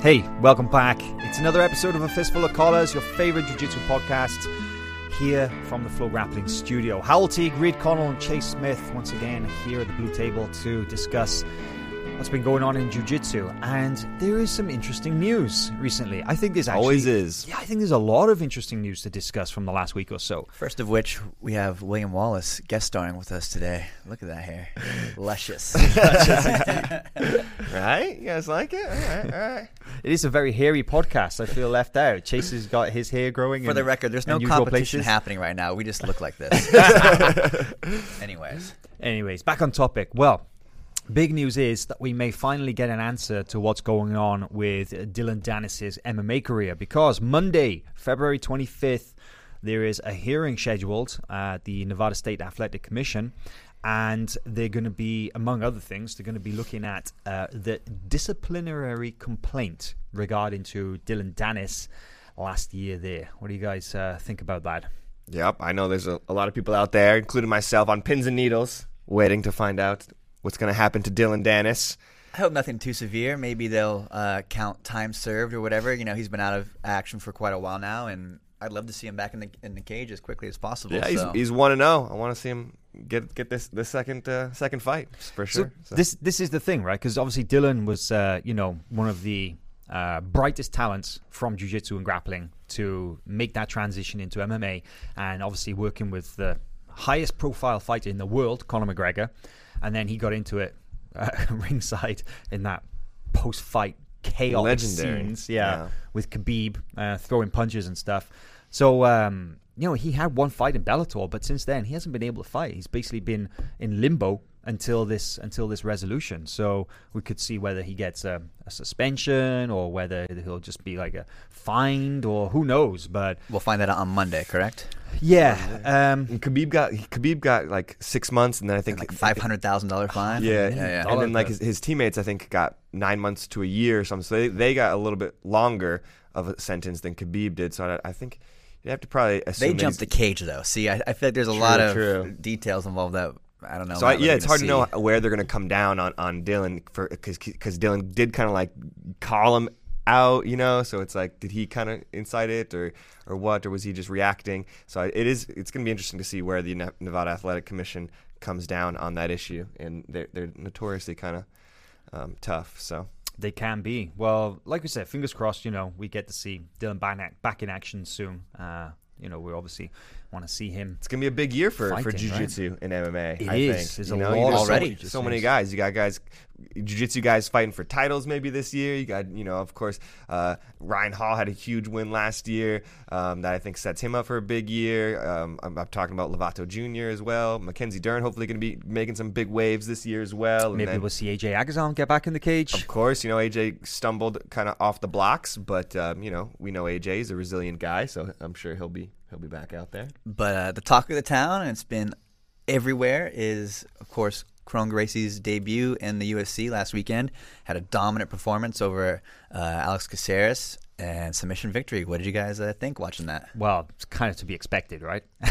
Hey, welcome back. It's another episode of A Fistful of Collars, your favorite jiu-jitsu podcast, here from the Flow Grappling Studio. Hywel Teague, Reid Connell, and Chase Smith once again here at the Blue Table to discuss what's been going on in jiu-jitsu. And there is some interesting news recently. I think there's actually... Always is. Yeah, I think there's a lot of interesting news to discuss from the last week or so. First of which, we have William Wallace guest starring with us today. Look at that hair. Luscious. Right? You guys like it? All right, all right. It is a very hairy podcast. I feel left out. Chase has got his hair growing. For in the record, there's no competition places. happening right now. We just look like this. Anyways. Anyways, back on topic. Well, big news is that we may finally get an answer to what's going on with Dillon Danis's MMA career because Monday, February 25th, there is a hearing scheduled at the Nevada State Athletic Commission. And they're going to be, among other things, they're going to be looking at uh, the disciplinary complaint regarding to Dillon Danis last year there. What do you guys uh, think about that? Yep, I know there's a, a lot of people out there, including myself, on pins and needles, waiting to find out what's going to happen to Dillon Danis. I hope nothing too severe. Maybe they'll uh, count time served or whatever. You know, he's been out of action for quite a while now, and I'd love to see him back in the in the cage as quickly as possible. Yeah, he's so. he's one and zero. I want to see him get get this this second uh, second fight for sure. So this this is the thing, right? Because obviously Dillon was, uh, you know, one of the uh, brightest talents from jiu-jitsu and grappling to make that transition into MMA, and obviously working with the highest profile fighter in the world, Conor McGregor, and then he got into it uh, ringside in that post-fight chaos Legendary. scenes, yeah, Yeah. with Khabib uh, throwing punches and stuff. So um, you know, he had one fight in Bellator, but since then he hasn't been able to fight. He's basically been in limbo until this until this resolution. So we could see whether he gets a, a suspension or whether he'll just be like a fined or who knows. But We'll find that out on Monday, correct? yeah, um, And Khabib got Khabib got like six months, and then I think Like five hundred thousand dollar fine. Yeah, yeah, yeah. and then like his, his teammates, I think, got nine months to a year or something. So they, they got a little bit longer of a sentence than Khabib did. So I, I think you have to probably assume They jumped the cage though. See, I, I feel like there's a lot of true. details involved that I don't know. So I'm I, not yeah, it's gonna hard to know where they're going to come down on on Dillon for because because Dillon did kind of like call him out, you know. So it's like, did he kind of incite it or or what, or was he just reacting? So it is it's going to be interesting to see where the Ne- Nevada Athletic Commission comes down on that issue, and they're they're notoriously kind of um, tough. So they can be. Well, like we said, fingers crossed. You know, we get to see Dillon back back in action soon. Uh, you know, we're obviously want to see him. it's going to be a big year for for Fighting, jiu-jitsu and MMA. It I is. think. There's you a know, lot you of got already. So, so many guys. You got guys, jiu-jitsu guys fighting for titles maybe this year. You got, you know, of course, uh, Ryan Hall had a huge win last year um, that I think sets him up for a big year. Um, I'm, I'm talking about Lovato Jr. as well. Mackenzie Dern hopefully going to be making some big waves this year as well. And Maybe then- we'll see AJ Agazarm get back in the cage. of course, you know AJ stumbled kind of off the blocks, but um, you know we know AJ is a resilient guy, so I'm sure he'll be he'll be back out there. But uh, the talk of the town, and it's been everywhere, is of course Kron Gracie's debut in the UFC last weekend. Had a dominant performance over uh, Alex Caceres and submission victory. What did you guys uh, think watching that? Well, it's kind of to be expected, right?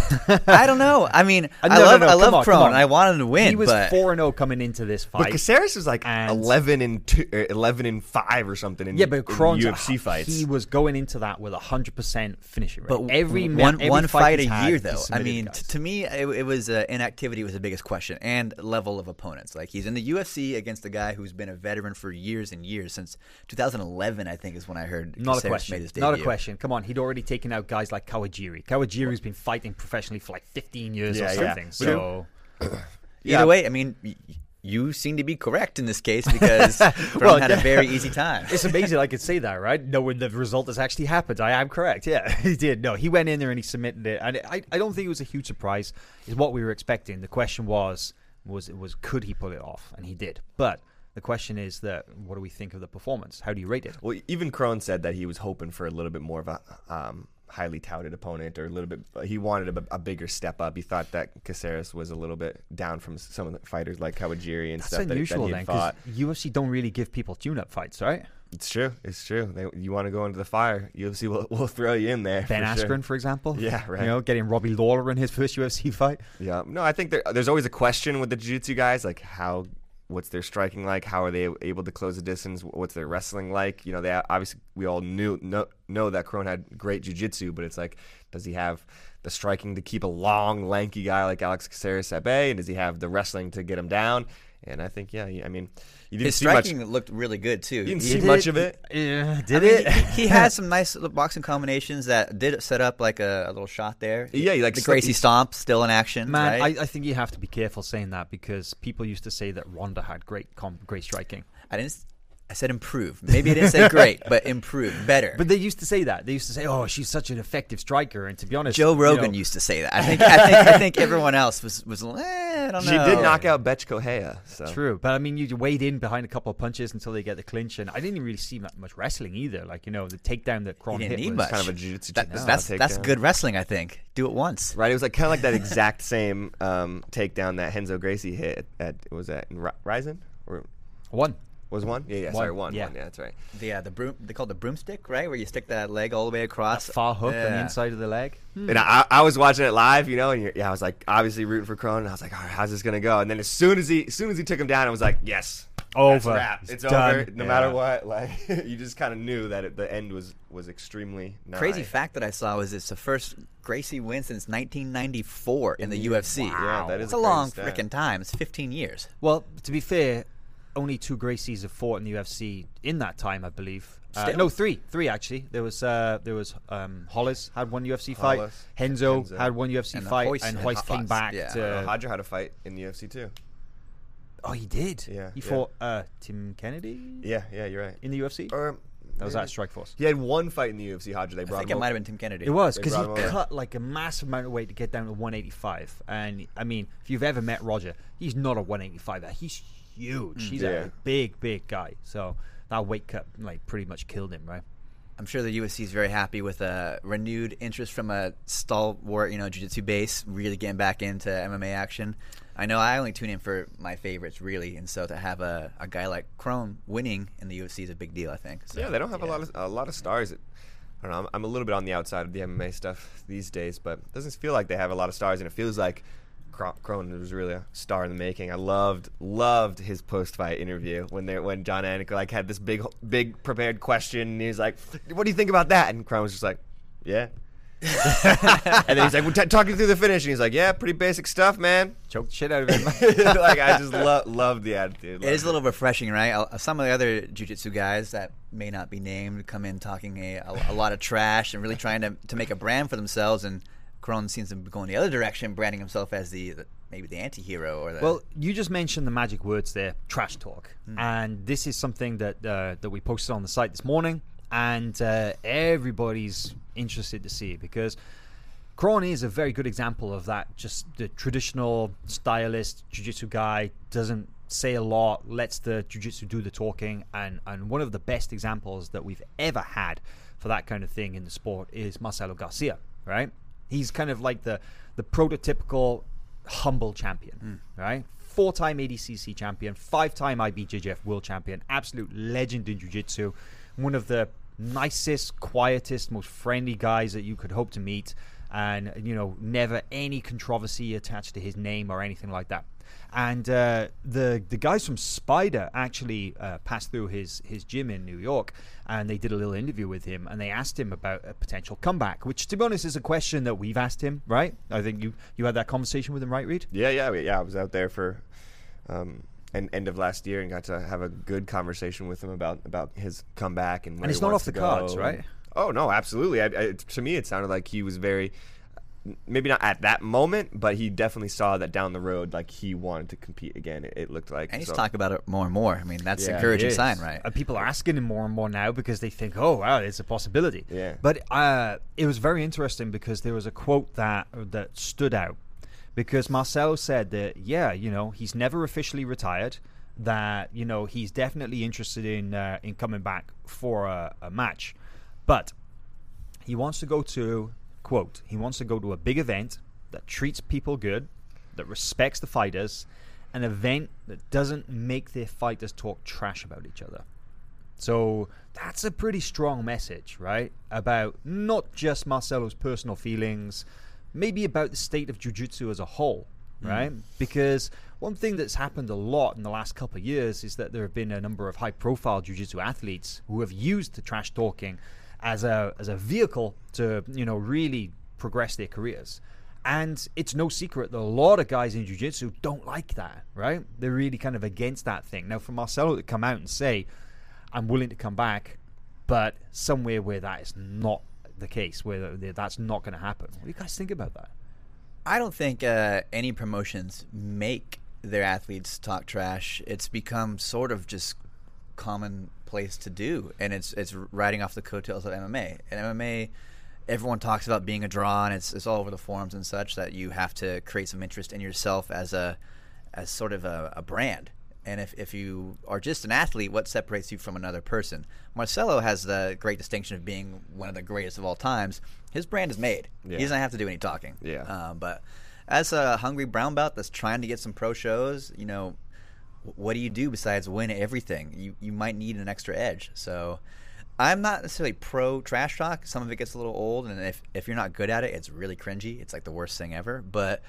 I don't know. I mean, Uh, I no, no, love no, I come love on, come Kron. on. I wanted him to win, he was four and zero coming into this fight. But fight. Caceres was like And- 11 and two, or 11 and five or something in, yeah, but in Kron's UFC fights. He was going into that with a hundred percent finishing rate. But every ma- one every one fight fight a year, though. I mean, t- to me, it, it was uh, inactivity was the biggest question, and level of opponents. Like he's in the UFC against a guy who's been a veteran for years and years since 2011. I think is when I heard Not a Caceres made question. Not a question. Come on, he'd already taken out guys like Kawajiri. Kawajiri's been fighting professionally for like 15 years Yeah, or something. True. So Either Yeah. way, I mean, you seem to be correct in this case because Well, had a very easy time. It's amazing I could say that, right? Knowing the result has actually happened. I am correct. Yeah, he did. No, he went in there and he submitted it. And I, I don't think it was a huge surprise. Is what we were expecting. The question was, was, was could he pull it off? And he did. But the question is that what do we think of the performance? How do you rate it? Well, even Kron said that he was hoping for a little bit more of a um, highly touted opponent, or a little bit. He wanted a, a bigger step up. He thought that Caceres was a little bit down from some of the fighters like Kawajiri and That's stuff that, that he then, because. UFC don't really give people tune-up fights, right? It's true. It's true. They, you want to go into the fire, UFC will, will throw you in there. Ben for sure. Askren, for example. Yeah, right. You know, getting Robbie Lawler in his first UFC fight. Yeah, no, I think there, there's always a question with the jiu-jitsu guys, like how, what's their striking like? How are they able to close the distance? What's their wrestling like? You know, they obviously we all knew know, know that Kron had great jiu-jitsu, but it's like, does he have the striking to keep a long, lanky guy like Alex Caceres at bay, and does he have the wrestling to get him down? And I think, yeah, I mean, you didn't His see much. striking looked really good too. You didn't He see did- much of it. Yeah, I did mean, it? He, he had some nice boxing combinations that did set up like a, a little shot there. Yeah, he, like, the stuck- Gracie stomp still in action. Man, right? I, I think you have to be careful saying that because people used to say that Ronda had great com- great striking. I didn't. S- I said improve. Maybe I didn't say great, but improve, better. But they used to say that. They used to say, "Oh, she's such an effective striker." And to be honest, Joe you Rogan know, used to say that. I think. I think. I think everyone else was was. Eh, I don't She did knock out Bethe Correia. So. True, but I mean, you wade in behind a couple of punches until they get the clinch, and I didn't really see that much wrestling either. Like you know, the takedown that He Kron didn't hit need was much. kind of a jiu-jitsu That- takedown. that's that's good wrestling. I think. Do it once. Right, it was like kind of like that exact same um, takedown that Renzo Gracie hit at, was that in Ri- Rizin or one. Was one? Yeah, yeah, One, sorry, one, yeah. one, yeah, that's right. The uh, the broom. They call it the broomstick, right? Where you stick that leg all the way across. Far hook on the inside of the leg. And I, I was watching it live, you know, and yeah, I was like obviously rooting for Cronin. And I was like, all right, how's this gonna go? And then as soon as he, as soon as he took him down, I was like, yes, that's Over. wrap. It's It's, done. over. No Yeah. matter what, like you just kind of knew that it, the end was was extremely nigh. Crazy fact that I saw was it's the first Gracie win since 1994 in the UFC. Yeah, that is It's a a long freaking time. It's 15 years. Well, to be fair, only two Gracies have fought in the UFC in that time, I believe. Uh, no, three, three actually. There was uh, there was um, Rolles had one UFC fight. Rolles, Renzo, Renzo. had one UFC And fight, Royce and and Royce came Haas, back yeah. To. Roger had a fight in the UFC too. oh, he did. Yeah, he yeah. fought uh, Tim Kennedy Yeah, yeah, you're right. in the UFC. Or that was at Strikeforce. He had one fight in the UFC. Roger, they I think him. it might have been Tim Kennedy. It was because he brought him over. cut like a massive amount of weight to get down to 185. And I mean, if you've ever met Roger, he's not a 185er. He's huge. Mm. He's Yeah. a big, big guy. So that weight cut like pretty much killed him, right? I'm sure the UFC is very happy with a renewed interest from a stalwart, you know, jiu-jitsu base, really getting back into MMA action. I know I only tune in for my favorites, really, and so to have a, a guy like Kron winning in the UFC is a big deal. I think. So, Yeah, they don't have a lot of a lot of stars. I don't know. I'm, I'm a little bit on the outside of the MMA stuff these days, but it doesn't feel like they have a lot of stars, and it feels like Cro- Cronin was really a star in the making. I loved loved his post fight interview when they when Jon Anik like had this big big prepared question, and he was like, "What do you think about that?" And Cronin was just like, "Yeah." and then he's like, "We're t- talking through the finish," and he's like, "Yeah, pretty basic stuff, man." Choked the shit out of him. like I just lo- love the attitude. It is Loved a little refreshing, right? Uh, Some of the other jiu-jitsu guys that may not be named come in talking a, a, a lot of trash and really trying to, to make a brand for themselves. And Kron seems to be going the other direction, branding himself as the, the maybe the anti-hero or the Well, you just mentioned the magic words there, trash talk, and this is something that uh, that we posted on the site this morning, and uh, everybody's interested to see it because Kron is a very good example of that. Just the traditional stylist, jiu-jitsu guy doesn't say a lot, lets the jiu-jitsu do the talking, and and one of the best examples that we've ever had for that kind of thing in the sport is Marcelo Garcia. Right? He's kind of like the the prototypical humble champion, hmm. right? Four-time ADCC champion, five-time IBJJF world champion, absolute legend in jiu-jitsu, one of the nicest, quietest, most friendly guys that you could hope to meet, and you know, never any controversy attached to his name or anything like that. And uh, the the guys from Spyder actually uh, passed through his his gym in New York, and they did a little interview with him, and they asked him about a potential comeback, which, to be honest, is a question that we've asked him. Right? I think you you had that conversation with him, right, Reid? Yeah, yeah, yeah. I was out there for um, an end of last year and got to have a good conversation with him about about his comeback and. Where it's not off the cards, right? Oh no, absolutely. I, I, to me, it sounded like he was very maybe not at that moment, but he definitely saw that down the road, like he wanted to compete again. It, it looked like. And he's so. talking about it more and more. I mean, that's Yeah, an encouraging sign, right? And people are asking him more and more now because they think, oh, wow, it's a possibility. Yeah. But uh, it was very interesting because there was a quote that that stood out because Marcelo said that, yeah, you know, he's never officially retired. That you know he's definitely interested in uh, in coming back for a, a match, but he wants to go to quote he wants to go to a big event that treats people good that respects the fighters an event that doesn't make their fighters talk trash about each other. So that's a pretty strong message right? About not just marcelo's personal feelings maybe about the state of jiu-jitsu as a whole mm. right? Because one thing that's happened a lot in the last couple of years is that there have been a number of high profile jiu-jitsu athletes who have used the trash talking as a as a vehicle to you know really progress their careers. And it's no secret that a lot of guys in jiu-jitsu don't like that, right? They're really kind of against that thing. Now, for Marcelo to come out and say, "I'm willing to come back," but somewhere where that is not the case, where that's not going to happen. What do you guys think about that? I don't think uh, any promotions make their athletes talk trash. It's become sort of just commonplace to do, and it's it's riding off the coattails of MMA. And MMA, everyone talks about being a draw, and it's it's all over the forums and such that you have to create some interest in yourself as a as sort of a, a brand. And if, if you are just an athlete, what separates you from another person? Marcelo has the great distinction of being one of the greatest of all times. His brand is made. Yeah. He doesn't have to do any talking. Yeah. Uh, but as a hungry brown belt that's trying to get some pro shows, you know, what do you do besides win everything? You you might need an extra edge. So I'm not necessarily pro trash talk. Some of it gets a little old, and if if you're not good at it, it's really cringy. It's like the worst thing ever. But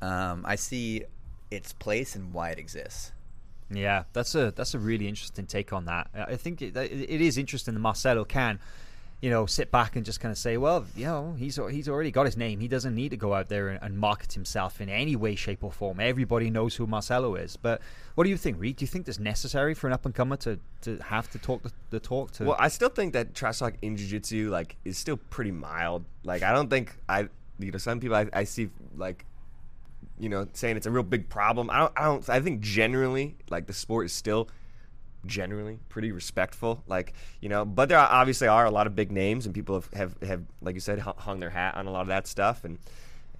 um, I see its place and why it exists. Yeah, that's a that's a really interesting take on that. I think it, it is interesting that Marcelo can, you know, sit back and just kind of say, well, you know, he's he's already got his name. He doesn't need to go out there and, and market himself in any way, shape, or form. Everybody knows who Marcelo is. But what do you think, Reid? Do you think that's necessary for an up and comer to, to have to talk the, the talk to? Well, I still think that trash talk in jiu-jitsu like is still pretty mild. Like I don't think I you know some people I, I see like you know saying it's a real big problem. I don't I don't I think generally like the sport is still generally pretty respectful like you know but there are, obviously are a lot of big names and people have have, have like you said hung their hat on a lot of that stuff. And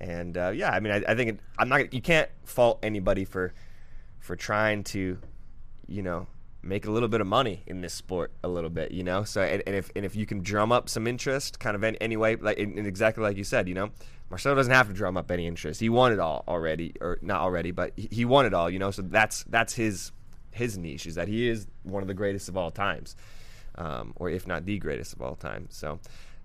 and uh, yeah i mean i, I think it, i'm not you can't fault anybody for for trying to you know make a little bit of money in this sport a little bit you know? So and, and if and if you can drum up some interest kind of any, anyway like in, in exactly like you said you know Marcelo doesn't have to drum up any interest. He won it all already or not already but he, he won it all you know? So that's that's his his niche is that he is one of the greatest of all times um, or if not the greatest of all time so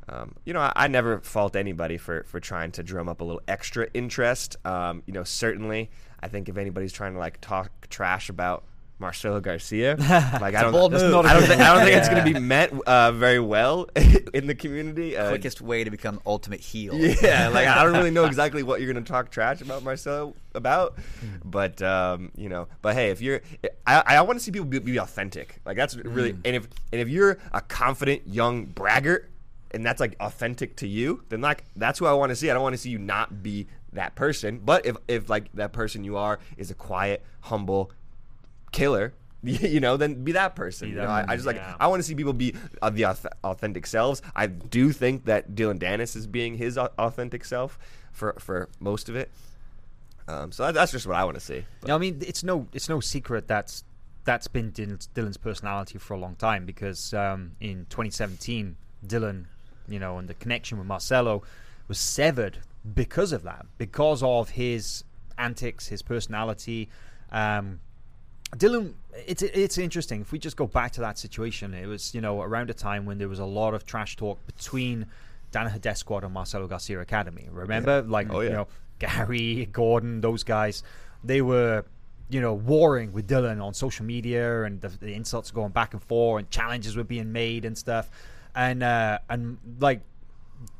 um, you know, I, I never fault anybody for, for trying to drum up a little extra interest. Um, you know, certainly, I think if anybody's trying to like talk trash about Marcelo Garcia, like I don't, bold move. I don't think, I don't think it's going to be met uh, very well in the community. Uh, Quickest way to become ultimate heel. yeah, like I don't really know exactly what you're going to talk trash about Marcelo about, but um, you know, but hey, if you're, I, I want to see people be, be authentic. Like that's really, and if and if you're a confident young braggart, and that's like authentic to you, then like that's who I want to see. I don't want to see you not be that person. But if if like that person you are is a quiet, humble killer. You know, then be that person. Be you that know, I, I just like yeah. I want to see people be uh, the authentic selves. I do think that Dillon Danis is being his authentic self for for most of it. Um, so that, that's just what I want to see. But- No, I mean it's no it's no secret that's that's been Dillon's, Dillon's personality for a long time because um, in 2017 Dillon, you know, and the connection with Marcelo was severed because of that, because of his antics, his personality. Um, Dillon, it's it's interesting. If we just go back to that situation, it was you know around a time when there was a lot of trash talk between Danaher Death Squad and Marcelo Garcia Academy. Remember, like Oh, yeah. you know Gary, Gordon, those guys, they were you know warring with Dillon on social media, and the, the insults going back and forth, and challenges were being made and stuff, and uh, and like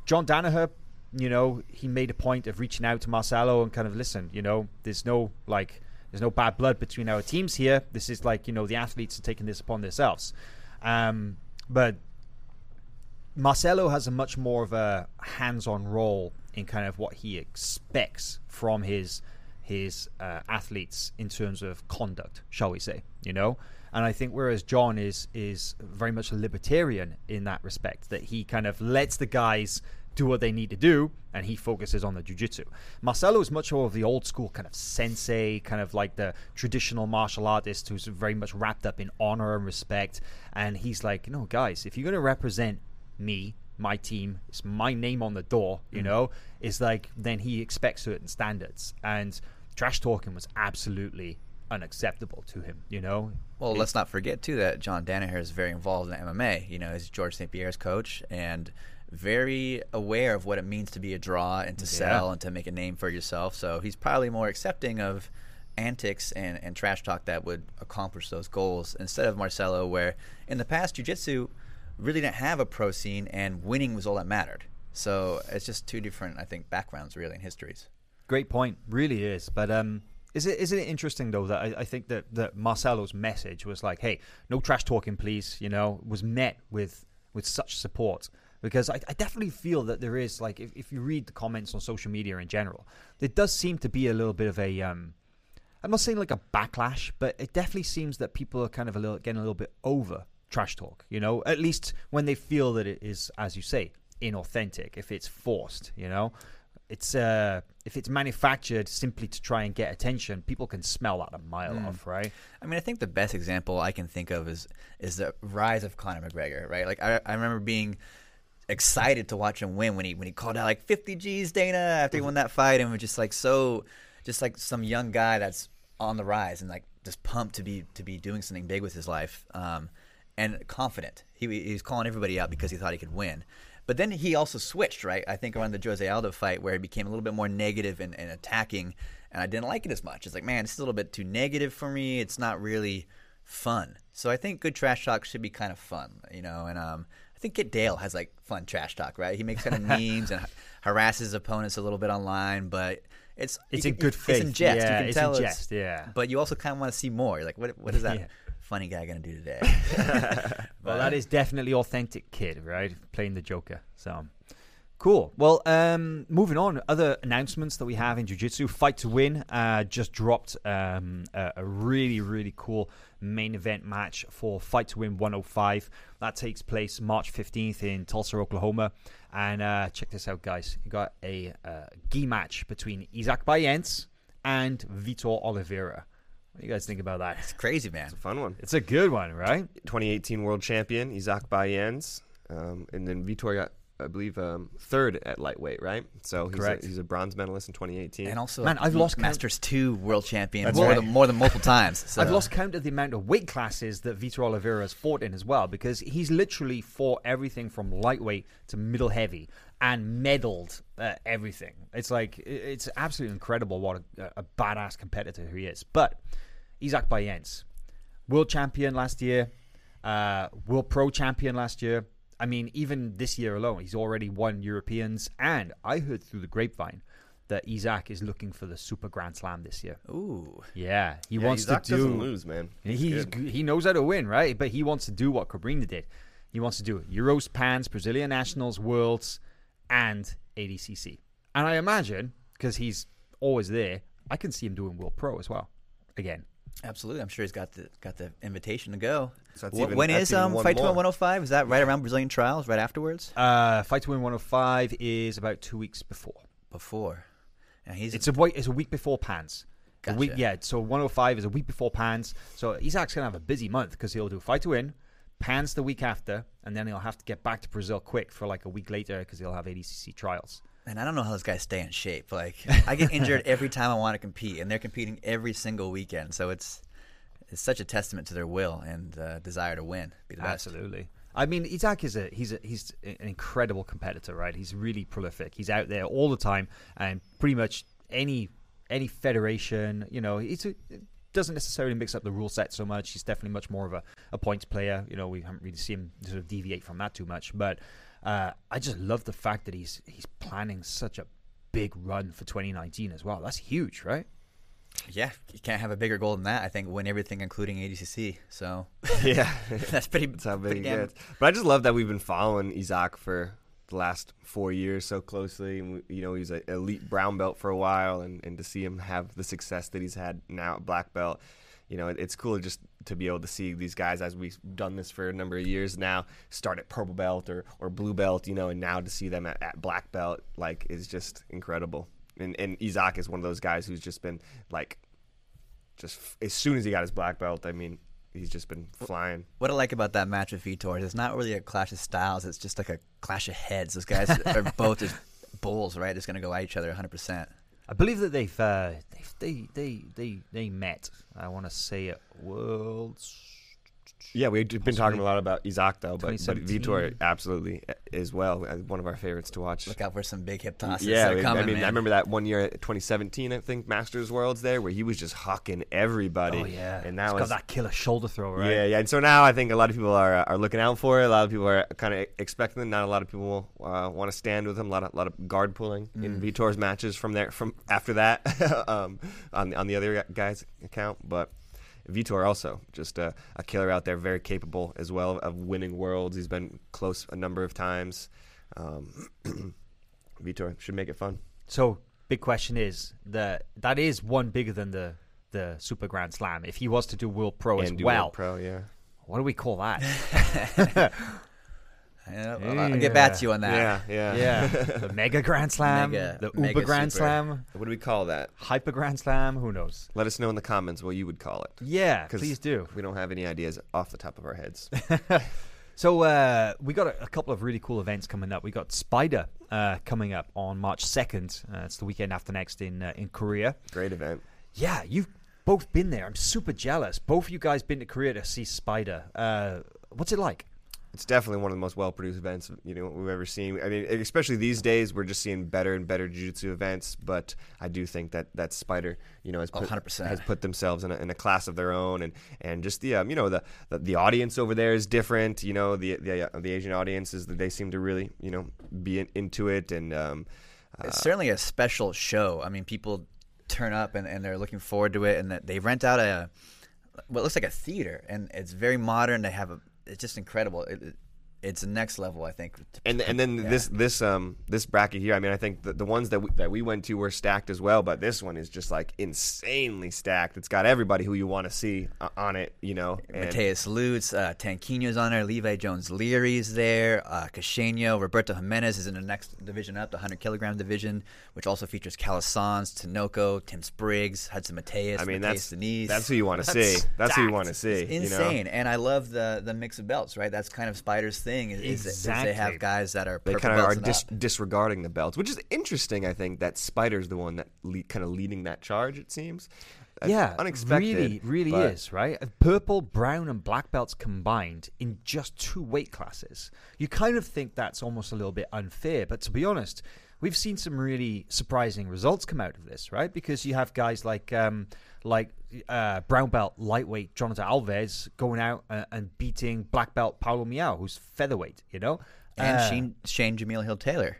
John Danaher, you know, he made a point of reaching out to Marcelo and kind of listen, you know, there's no like there's no bad blood between our teams here. This is like, you know, the athletes are taking this upon themselves. Um, but Marcelo has a much more of a hands-on role in kind of what he expects from his his uh, athletes in terms of conduct, shall we say? You know, and I think whereas John is is very much a libertarian in that respect, that he kind of lets the guys do what they need to do, and he focuses on the jujitsu. Marcelo is much more of the old school kind of sensei, kind of like the traditional martial artist who's very much wrapped up in honor and respect. And he's like, no, guys, if you're going to represent me, my team, it's my name on the door, you mm know, it's like then he expects certain standards. And trash talking was absolutely unacceptable to him, you know? Well, it, let's not forget, too, that John Danaher is very involved in MMA. You know, he's George St. Pierre's coach. And very aware of what it means to be a draw and to sell and to make a name for yourself. So he's probably more accepting of antics and, and trash talk that would accomplish those goals instead of Marcelo, where in the past, jiu-jitsu really didn't have a pro scene and winning was all that mattered. So it's just two different, I think, backgrounds really and histories. Great point, really is. But um, is it isn't it interesting though that I, I, think that that Marcelo's message was like, "Hey, no trash talking, please," you know, was met with with such support because I, I, definitely feel that there is like if, if you read the comments on social media in general, there does seem to be a little bit of a um, I'm not saying like a backlash, but it definitely seems that people are kind of a little getting a little bit over trash talk. You know, at least when they feel that it is, as you say, inauthentic. If it's forced, you know, it's uh, if it's manufactured simply to try and get attention, people can smell that a mile mm. off, right? I mean, I think the best example I can think of is is the rise of Conor McGregor, right? Like I, I remember being excited to watch him win when he when he called out like 50 G's Dana after he won that fight and was just like so just like some young guy that's on the rise and like just pumped to be to be doing something big with his life um, and confident. He, he was calling everybody out because he thought he could win. But then he also switched, right? I think around the Jose Aldo fight where he became a little bit more negative and, and attacking, and I didn't like it as much. It's like, man, it's a little bit too negative for me. It's not really fun. So I think good trash talk should be kind of fun, you know. And um, think Kit Dale has like fun trash talk, right? He makes kind of memes and harasses opponents a little bit online, but it's it's in good faith. It's in jest. Yeah, you can it's tell in jest. Yeah, but you also kind of want to see more. You're like, what what is that yeah. funny guy going to do today? well, that is definitely authentic kid, right? Playing the Joker. So Cool. Well, um, moving on. Other announcements that we have in Jiu Jitsu Fight to Win uh, just dropped um, a, a, really, really cool main event match for Fight to Win 105. That takes place March 15th in Tulsa, Oklahoma. And uh, check this out, guys. You got a uh, gi match between Isaac Bahiense and Vitor Oliveira. What do you guys think about that? It's crazy, man. It's a fun one. It's a good one, right? 2018 world champion, Isaac Bahiense. Um, and then Vitor got I believe, um, third at lightweight, right? So he's a, he's a, bronze medalist in 2018. And also, man, I've lost Masters count. two world champion more, right. than, more than multiple times. So. I've lost count of the amount of weight classes that Vitor Oliveira has fought in as well, because he's literally fought everything from lightweight to middle heavy and medaled uh, everything. It's like it's absolutely incredible what a, a badass competitor he is. But Isaac Bahiense, world champion last year, uh, world pro champion last year I mean, even this year alone, he's already won Europeans. And I heard through the grapevine that Isaac is looking for the Super Grand Slam this year. Ooh, yeah, he yeah, wants Isaac to do. Doesn't lose, man. He he knows how to win, right? But he wants to do what Cobrinha did. He wants to do Euros, Pans, Brazilian Nationals, Worlds, and ADCC. And I imagine because he's always there, I can see him doing World Pro as well. Again, Absolutely, I'm sure he's got the got the invitation to go. So even, when is um, Fight to Win 105? Is that right around Brazilian trials, right afterwards? Uh, Fight to Win 105 is about two weeks before. Before, he's it's a week. It's a week before Pans. Gotcha. week, yeah. So 105 is a week before Pans. So he's actually gonna have a busy month because he'll do Fight to Win, Pans the week after, and then he'll have to get back to Brazil quick for like a week later because he'll have ADCC trials. And I don't know how those guys stay in shape. Like I get injured every time I want to compete, and they're competing every single weekend. So it's it's such a testament to their will and uh, desire to win. The best. Absolutely. I mean, Isaac is a he's a, he's an incredible competitor, right? He's really prolific. He's out there all the time, and pretty much any any federation, you know, he's a, doesn't necessarily mix up the rule set so much. He's definitely much more of a, a points player. You know, we haven't really seen him sort of deviate from that too much. But uh, I just love the fact that he's he's planning such a big run for 2019 as well. That's huge, right? Yeah, you can't have a bigger goal than that. I think win everything, including ADCC. So yeah, that's pretty. That's how big it gets. But I just love that we've been following Isaac for the last four years so closely. And, we- you know, he's an elite brown belt for a while, and, and to see him have the success that he's had now at black belt, you know, it, it's cool just to be able to see these guys as we've done this for a number of years now start at purple belt or, or blue belt, you know, and now to see them at, at black belt, like, is just incredible. And, and Isaac is one of those guys who's just been like, just f- as soon as he got his black belt, I mean, he's just been flying. What I like about that match with Vitor is it's not really a clash of styles. It's just like a clash of heads. Those guys are both just bulls, right? Just going to go at each other 100%. I believe that they've uh, they've they they they they met. I want to say at Worlds. Yeah, we've been talking a lot about Isaac though, but, but Vitor absolutely as well. One of our favorites to watch. Look out for some big hip tosses. yeah, coming, I mean, man. I remember that one year, at 2017, I think Masters Worlds there, where he was just hucking everybody. Oh yeah, and It's that got was that killer shoulder throw, right? Yeah, yeah. And so now I think a lot of people are are looking out for it. A lot of people are kind of expecting it. Not a lot of people uh, want to stand with him. A lot of lot of guard pulling in Vitor's matches from there from after that um, on on the other guy's account, but. Vitor also just a, a killer out there, very capable as well of winning worlds. He's been close a number of times. Um, Vitor should make it fun. So big question is that that is one bigger than the the Super Grand Slam. If he was to do World Pro as and do well, World Pro, yeah. what do we call that? Yeah, I'll, I'll get back to you on that. Yeah, yeah, yeah, the Mega Grand Slam, Mega- the Mega Uber Grand Super. Slam, What do we call that? Hyper Grand Slam. Who knows? Let us know in the comments what you would call it. Yeah, 'Cause please do. We don't have any ideas off the top of our heads. So uh, we got a, a couple of really cool events coming up. We got Spyder uh, coming up on March second. Uh, it's the weekend after next in uh, in Korea. Great event. Yeah, you've both been there. I'm super jealous. Both of you guys been to Korea to see Spyder. Uh, what's it like? It's definitely one of the most well-produced events you know we've ever seen. I mean, especially these days, we're just seeing better and better jiu-jitsu events. But I do think that that Spyder, you know, has put, 100%. has put themselves in a, in a class of their own, and and just the um, you know the, the the audience over there is different. You know, the the uh, the Asian audiences that they seem to really you know be in, into it, and um, It's certainly a special show. I mean, people turn up and, and they're looking forward to it, and that they rent out a what looks like a theater, and it's very modern. They have a it's just incredible. It, it's the next level, I think. and and then this this um this bracket here. I mean, I think the, the ones that we, that we went to were stacked as well, but this one is just like insanely stacked. It's got everybody who you want to see uh, on it, you know. And Mateus Lutz, uh, Tanquino's on there, Levi Jones Leary's there, uh, Cacheno, Roberto Jimenez is in the next division up, the 100 kilogram division, which also features Calisans, Tinoco, Tim Spriggs, Hudson Mateus, I mean, Mateus that's Denise. that's who you want to see. That's who you want to see. you know? insane. And I love the the mix of belts, right? That's kind of Spyder's thing. Is, is, is they have guys that are They kind of are dis- disregarding the belts, which is interesting. I think that Spyder's the one that le- kind of leading that charge. It seems. That's yeah, unexpected. Really, really but- is right. Uh, Purple, brown, and black belts combined in just two weight classes. You kind of think that's almost a little bit unfair, but to be honest, we've seen some really surprising results come out of this, right? Because you have guys like um, like uh, brown belt lightweight Jonathan Alves going out uh, and beating black belt Paulo Miyao, who's featherweight. You know, And Uh, Shane, Shane Jamil Hill Taylor.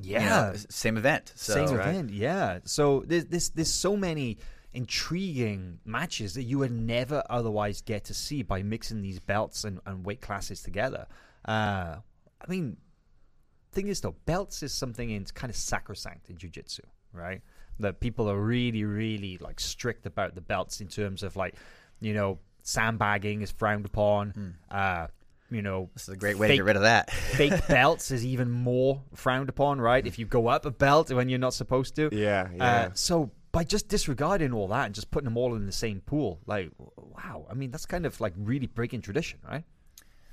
yeah, You know, same event. So same right. event, yeah. So there's, there's there's so many intriguing matches that you would never otherwise get to see by mixing these belts and, and weight classes together. Uh, I mean, thing is though, belts is something in kind of sacrosanct in jiu-jitsu, right? That people are really, really like strict about the belts in terms of like, you know, sandbagging is frowned upon. Uh, you know, this is a great way to get rid of that. fake belts is even more frowned upon, right? If you go up a belt when you're not supposed to. Yeah, yeah. Uh, so by just disregarding all that and just putting them all in the same pool, like, wow. I mean, that's kind of like really breaking tradition, right?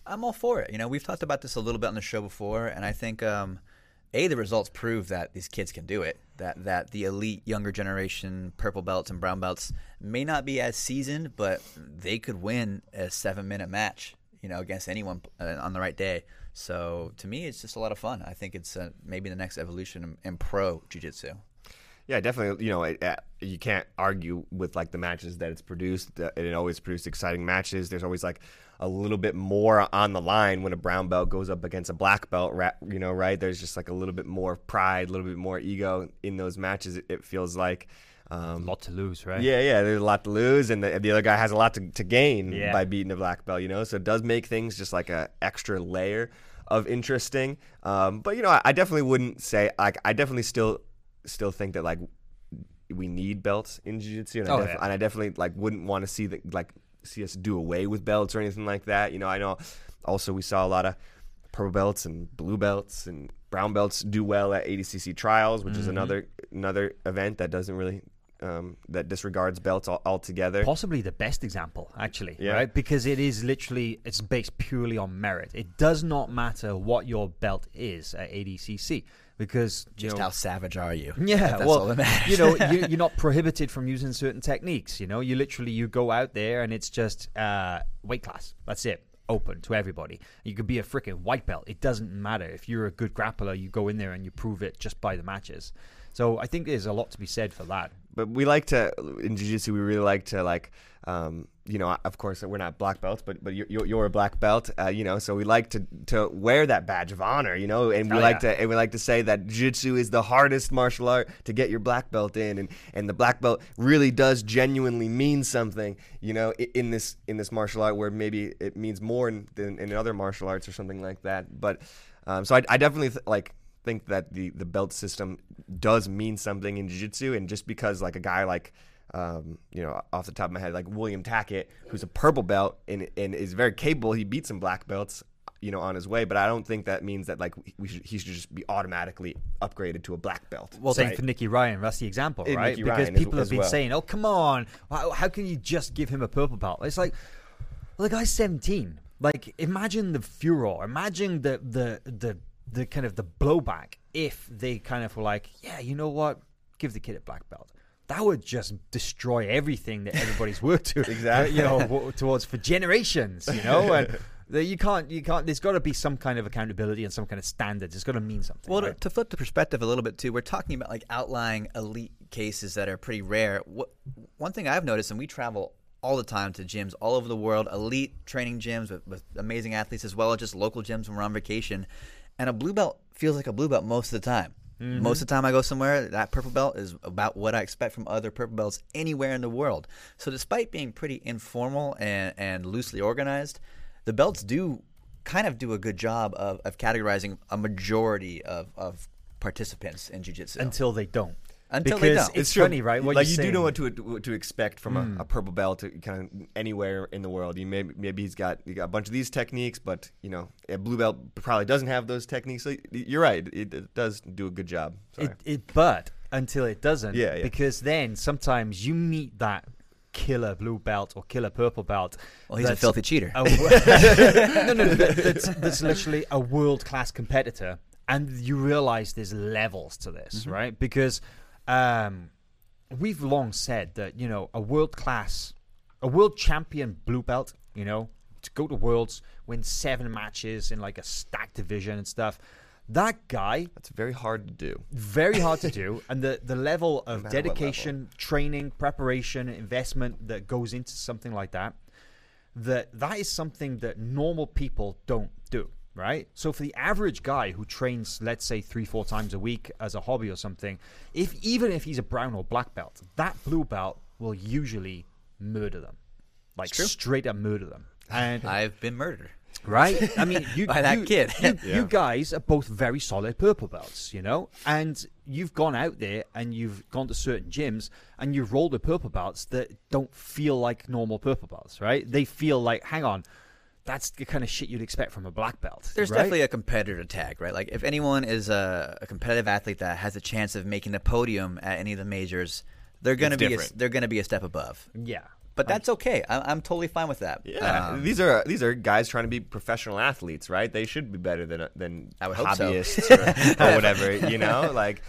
I'm all for it. You know, we've talked about this a little bit on the show before, and I think um, a the results prove that these kids can do it. That that the elite younger generation purple belts and brown belts may not be as seasoned, but they could win a seven minute match. You know, against anyone uh, on the right day. So to me, it's just a lot of fun. I think it's uh, maybe the next evolution in, in pro jiu-jitsu. Yeah, definitely. You know, it, uh, you can't argue with like the matches that it's produced. Uh, It always produced exciting matches. There's always like a little bit more on the line when a brown belt goes up against a black belt. You know, right? There's just like a little bit more pride, a little bit more ego in those matches. It, it feels like. A Um, lot to lose, right? yeah, yeah. There's a lot to lose, and the, the other guy has a lot to, to gain Yeah. by beating a black belt. You know, so it does make things just like a extra layer of interesting. Um, but you know, I, I definitely wouldn't say like I definitely still still think that like we need belts in jiu-jitsu and, I Oh, def- yeah. and I definitely like wouldn't want to see that like see us do away with belts or anything like that. You know, I know also we saw a lot of purple belts and blue belts and brown belts do well at ADCC trials, which is Mm-hmm. another another event that doesn't really um, that disregards belts altogether. possibly the best example actually Yeah. right because it is literally it's based purely on merit it does not matter what your belt is at adcc because you Just know, how savage are you? yeah that's well all that matters. you know you, you're not prohibited from using certain techniques you know? You literally you go out there and it's just uh, weight class. That's it. Open to everybody. You could be a freaking white belt. It doesn't matter. If you're a good grappler you go in there and you prove it just by the matches so i think there's a lot to be said for that but we like to in jiu-jitsu we really like to like um, you know of course we're not black belts but but you're, you're a black belt uh, you know so we like to to wear that badge of honor you know and we Oh, like yeah. to and we like to say that jiu-jitsu is the hardest martial art to get your black belt in and and the black belt really does genuinely mean something you know in this in this martial art where maybe it means more in, than in other martial arts or something like that but um, so I, I definitely th- like think that the the belt system does mean something in jiu-jitsu and just because like a guy like um, you know off the top of my head like William Tackett who's a purple belt and and is very capable he beat some black belts you know on his way but I don't think that means that like we should, he should just be automatically upgraded to a black belt Well, same Right. for Nicky Ryan. That's the example, And right? Nicky because Ryan as- people have as been well. saying, "Oh, come on! How, how can you just give him a purple belt?" It's like, well, the guy's seventeen. Like, imagine the furor. Imagine the the the the kind of the blowback if they kind of were like, "Yeah, you know what? Give the kid a black belt." That would just destroy everything that everybody's worked to, Exactly. You know, w- towards for generations. You know, and you can't, you can't. There's got to be some kind of accountability and some kind of standards. It's got to mean something. Well, to, right? to flip the perspective a little bit too, we're talking about like outlying elite cases that are pretty rare. What, one thing I've noticed, and we travel all the time to gyms all over the world, elite training gyms with, with amazing athletes, as well as just local gyms when we're on vacation. And a blue belt feels like a blue belt most of the time. Mm-hmm. Most of the time I go somewhere, that purple belt is about what I expect from other purple belts anywhere in the world. So, despite being pretty informal and, and loosely organized, the belts do kind of do a good job of, of categorizing a majority of, of participants in jiu-jitsu. until they don't. Until they because don't. It's, true. funny, right? What like you're you do know what to what to expect from a, a purple belt kind of anywhere in the world. You maybe maybe he's got you got a bunch of these techniques, but you know a blue belt probably doesn't have those techniques. So you're right; it, it does do a good job. Sorry. It, it, but until it doesn't, Yeah, yeah. because then sometimes you meet that killer blue belt or killer purple belt. well, he's a filthy cheater. a wo- no, no, that, that's, that's literally a world class competitor, and you realize there's levels to this, Mm-hmm. right? Because um, we've long said that you know a world class, a world champion blue belt, you know, to go to worlds, win seven matches in like a stacked division and stuff. That guy That's very hard to do. very hard to do and the the level of what dedication training preparation investment that goes into something like that that that is something that normal people don't do right so for the average guy who trains let's say three four times a week as a hobby or something if even if he's a brown or black belt that blue belt will usually murder them like straight up murder them and I've been murdered. right? I mean, you By that you- kid. you, Yeah. you guys are both very solid purple belts, you know, and you've gone out there and you've gone to certain gyms and you've rolled the purple belts that don't feel like normal purple belts, right? They feel like, hang on, that's the kind of shit you'd expect from a black belt. There's right? definitely a competitor tag, right? Like if anyone is a, a competitive athlete that has a chance of making the podium at any of the majors, they're gonna It's be a, they're gonna be a step above. yeah. But that's okay. I, I'm totally fine with that. Yeah, Um, these are these are guys trying to be professional athletes, right? They should be better than than I would hope so. hobbyists or, or whatever, you know. Like,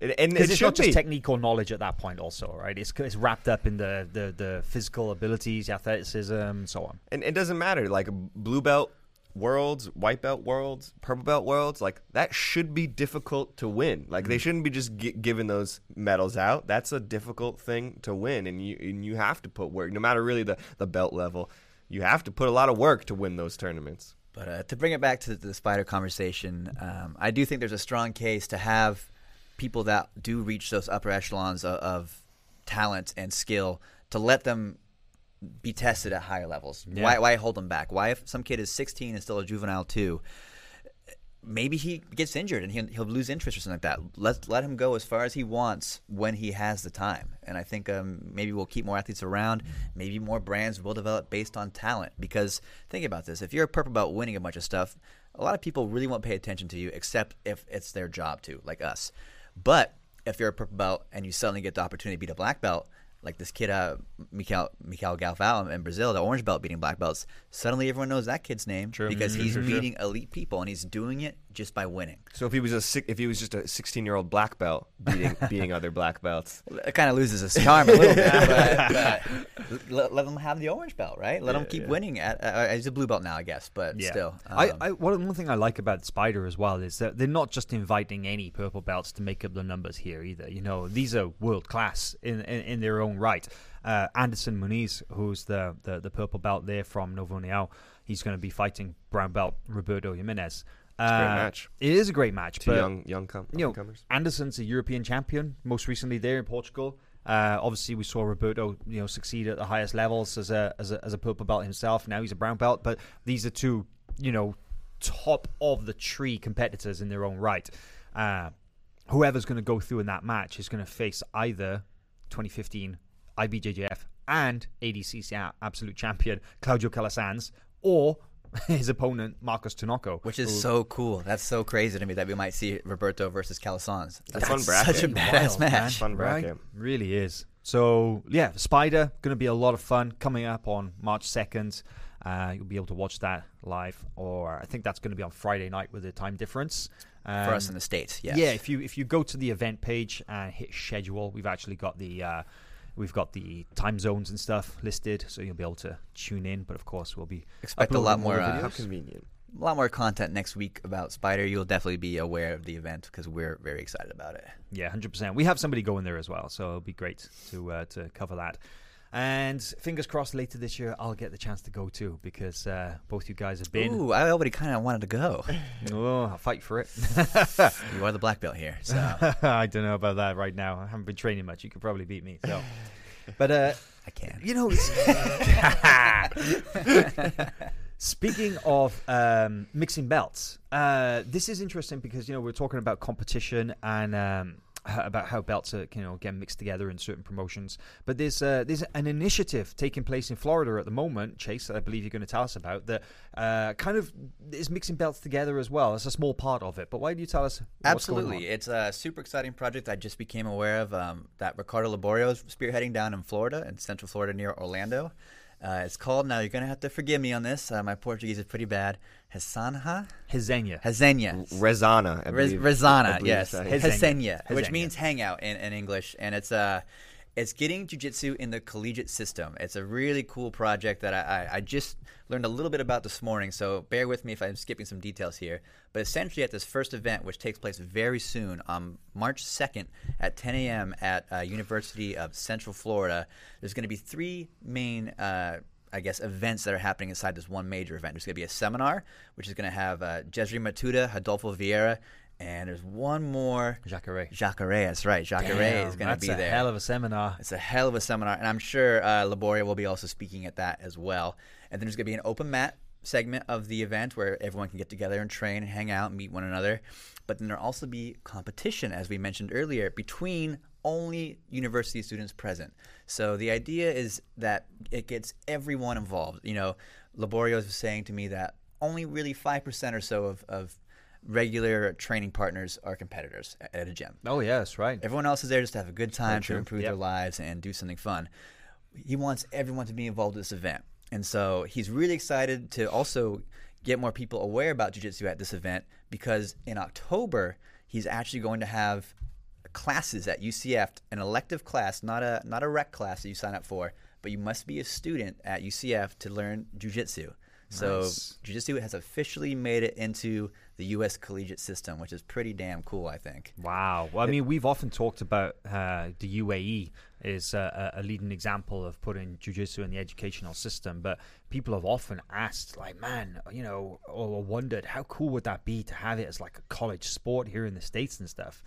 and, and it it's should not just be. technique or knowledge at that point, also, right? It's, it's wrapped up in the, the, the physical abilities, athleticism, and so on. and it doesn't matter like blue belt worlds white belt worlds purple belt worlds like that should be difficult to win like Mm. they shouldn't be just gi- giving those medals out that's a difficult thing to win and you and you have to put work no matter really the the belt level you have to put a lot of work to win those tournaments But uh, to bring it back to the Spyder conversation, um, I do think there's a strong case to have people that do reach those upper echelons of, of talent and skill to let them be tested at higher levels. Yeah. Why, why hold them back? Why if some kid is 16 and still a juvenile too? maybe he gets injured and he'll, he'll lose interest or something like that. Let let him go as far as he wants when he has the time. And I think um, maybe we'll keep more athletes around. Maybe more brands will develop based on talent. Because think about this: if you're a purple about winning a bunch of stuff, a lot of people really won't pay attention to you, except if it's their job to, like us. But if you're a purple belt and you suddenly get the opportunity to beat a black belt, like this kid, uh, Mikael, Mikael Galvao in Brazil, the orange belt beating black belts, suddenly everyone knows that kid's name because he's beating elite people and he's doing it just by winning. So if he was a si- if he was just a 16 year old black belt beating beating other black belts, It kind of loses its charm a little bit, but, but let, let him have the orange belt, right? Let him keep winning. At, uh, he's a blue belt now, I guess, but still. I, um, I one one thing I like about Spyder as well is that they're not just inviting any purple belts to make up the numbers here either. You know, these are world class in, in in their own right. Uh, Anderson Muniz, who's the, the the purple belt there from Novo União, he's going to be fighting brown belt Roberto Jimenez. a great Uh, match. It is a great match. two young young com- you know, comers. Anderson's a European champion, most recently there in Portugal. Uh, obviously, we saw Roberto, you know, succeed at the highest levels as a, as a as a purple belt himself. Now he's a brown belt, but these are two, you know, top of the tree competitors in their own right. Uh, whoever's going to go through in that match is going to face either 2015 IBJJF and ADCC absolute champion Claudio Calasans or his opponent Marcos Tinoco, which is so cool. That's so crazy to me that we might see Roberto versus Calasans. That's fun such a badass Wild, match. Fun right? bracket. Really is. So yeah, Spyder going to be a lot of fun coming up on March second. Uh, you'll be able to watch that live, or I think that's going to be on Friday night with the time difference. Um, For us in the States, yes. Yeah, if you if you go to the event page and hit schedule, we've actually got the uh, we've got the time zones and stuff listed, so you'll be able to tune in. But of course, we'll be Expect a lot more, uh, How convenient. a lot more content next week about Spyder. You'll definitely be aware of the event because we're very excited about it. Yeah, hundred percent. We have somebody going there as well, so it'll be great to uh, to cover that. And fingers crossed, later this year I'll get the chance to go too because uh, both you guys have been. Ooh, I already kind of wanted to go. Oh, I'll fight for it. you are the black belt here, so I don't know about that right now. I haven't been training much. You could probably beat me. So, but uh, I can. you know, speaking of um, mixing belts, uh, this is interesting because you know we're talking about competition and um, about how belts are you know get mixed together in certain promotions. But there's uh, there's an initiative taking place in Florida at the moment, Chase. That I believe you're going to tell us about that. Uh, kind of is mixing belts together as well. It's a small part of it. But why do you tell us? Absolutely. It's a super exciting project I just became aware of um, that Ricardo Liborio is spearheading down in Florida, in central Florida near Orlando. Uh, it's called, now you're going to have to forgive me on this, uh, my Portuguese is pretty bad, Hassanha? Hezenia. Hazenia. Rezana. I Rez- believe- Rezana, yes. it's, Hezenia. Hasenia, which means hangout in, in English. And it's uh, it's getting jujitsu in the collegiate system. It's a really cool project that I, I, I just learned a little bit about this morning, so bear with me if I'm skipping some details here. But essentially, at this first event, which takes place very soon on March 2nd at 10 a.m. at uh, University of Central Florida, there's going to be three main. Uh, I guess events that are happening inside this one major event. There's going to be a seminar, which is going to have uh, Gezary Matuda, Rodolfo Vieira, and there's one more. Jacare. Jacare, that's right. Jacare Damn, is going to be there. that's a hell of a seminar. It's a hell of a seminar, and I'm sure uh, Liborio will be also speaking at that as well. And then there's going to be an open mat segment of the event where everyone can get together and train and hang out and meet one another. But then there'll also be competition, as we mentioned earlier, between only university students present. So the idea is that it gets everyone involved. You know, Liborio was saying to me that only really 5% or so of, of regular training partners are competitors at- a gym. Oh yes, right. Everyone else is there just to have a good time to improve Yep. their lives and do something fun. He wants everyone to be involved in this event. And so he's really excited to also get more people aware about jiu-jitsu at this event because in October he's actually going to have classes at UCF, an elective class, not a not a rec class that you sign up for, but you must be a student at UCF to learn jiu-jitsu. So Nice. jiu-jitsu has officially made it into the U.S. collegiate system, which is pretty damn cool, I think. Wow. Well, I mean, we've often talked about uh, the UAE is uh, a a leading example of putting jujitsu in the educational system, but people have often asked, like, man, you know, or wondered how cool would that be to have it as like a college sport here in the states and stuff.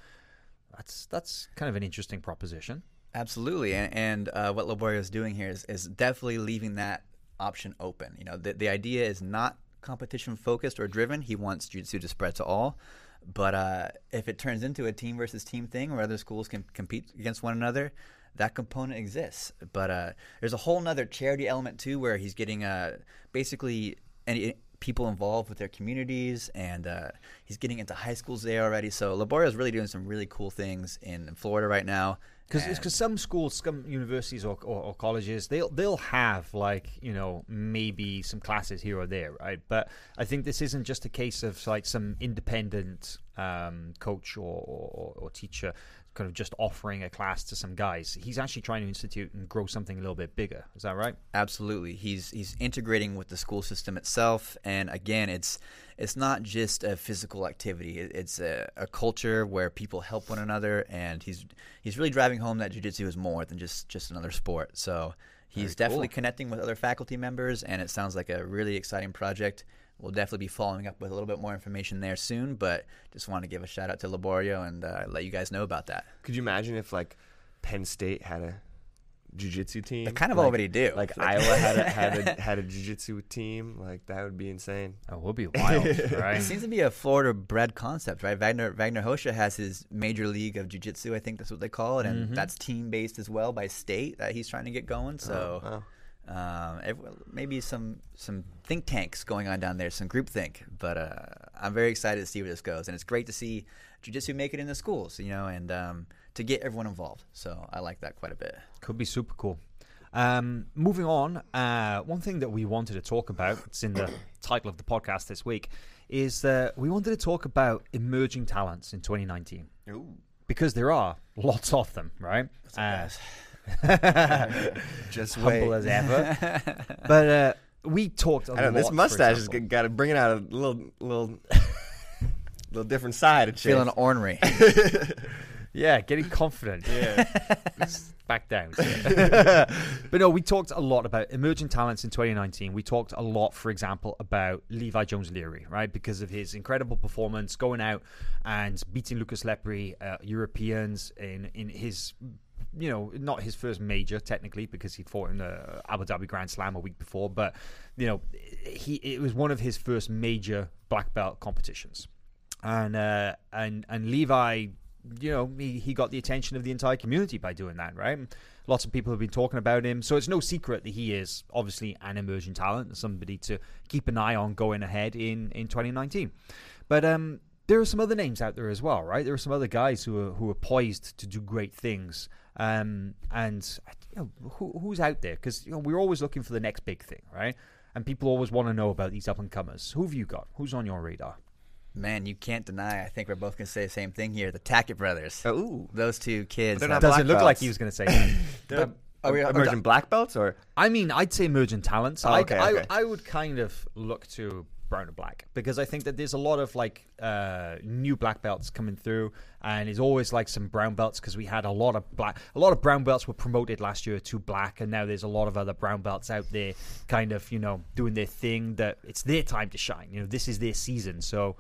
That's that's kind of an interesting proposition. Absolutely, and, and uh, what Liborio is doing here is, is definitely leaving that option open. You know, the, the idea is not competition focused or driven. He wants jiu-jitsu to spread to all. But uh, if it turns into a team versus team thing where other schools can compete against one another, that component exists. But uh, there's a whole nother charity element too, where he's getting uh, basically any people involved with their communities, and uh, he's getting into high schools there already. So Liborio is really doing some really cool things in, in Florida right now. Because some schools, some universities or, or, or colleges, they'll they'll have like you know maybe some classes here or there, right? But I think this isn't just a case of like some independent um, coach or, or, or teacher kind of just offering a class to some guys. He's actually trying to institute and grow something a little bit bigger. Is that right? Absolutely, he's he's integrating with the school system itself, and again, it's it's not just a physical activity; it's a, a culture where people help one another, and he's he's really driving home that jujitsu is more than just just another sport. So he's definitely connecting with other faculty members, and it sounds like a really exciting project. We'll definitely be following up with a little bit more information there soon, but just want to give a shout out to Liborio and uh, let you guys know about that. Could you imagine if like Penn State had a jiu-jitsu team? They kind of Like- already do. Like Iowa had a had a had a jiu-jitsu team. Like that would be insane. That would be wild, right? It seems to be a Florida bred concept, right? Wagner Wagner Rocha has his major league of jiu-jitsu, I think that's what they call it, and that's team based as well by state that he's trying to get going. So wow. Um, maybe some some think tanks going on down there, some group think. But uh, I'm very excited to see where this goes, and it's great to see jiu-jitsu make it in the schools, you know, and um, to get everyone involved. So I like that quite a bit. Could be super cool. Um, moving on, uh, one thing that we wanted to talk about, it's in the title of the podcast this week, is that we wanted to talk about emerging talents in 2019 Ooh. because there are lots of them, right? Just humble as ever. but uh, we talked a I lot. know. This mustache has got to bring it out a little, little, little different side of Chase. Feeling ornery. Yeah, getting confident. Yeah. Back down. but no, we talked a lot about emerging talents in 2019. We talked a lot, for example, about Levi Jones Leary, right? Because of his incredible performance going out and beating Lucas Lepri, uh, Europeans, in, in his you know, not his first major technically because he fought in the Abu Dhabi Grand Slam a week before, but you know, he it was one of his first major black belt competitions, and uh, and and Levi, you know, he, he got the attention of the entire community by doing that, right? Lots of people have been talking about him, so it's no secret that he is obviously an emerging talent, somebody to keep an eye on going ahead in in 2019. But um, there are some other names out there as well, right? There are some other guys who are who are poised to do great things. Um, and you know, who, who's out there? Because you know, we're always looking for the next big thing, right? And people always want to know about these up and comers. Who have you got? Who's on your radar? Man, you can't deny. I think we're both going to say the same thing here. The Tackett brothers. Ooh. Those two kids. They're not Doesn't black look like he was going to say that. They're we- emerging black belts or I mean, I'd say emerging talents. Oh, I, okay, I, okay. I would kind of look to brown and black because I think that there's a lot of like uh, new black belts coming through, and there's always like some brown belts because we had a lot of black, a lot of brown belts were promoted last year to black, and now there's a lot of other brown belts out there, kind of you know doing their thing. That it's their time to shine. You know, this is their season. So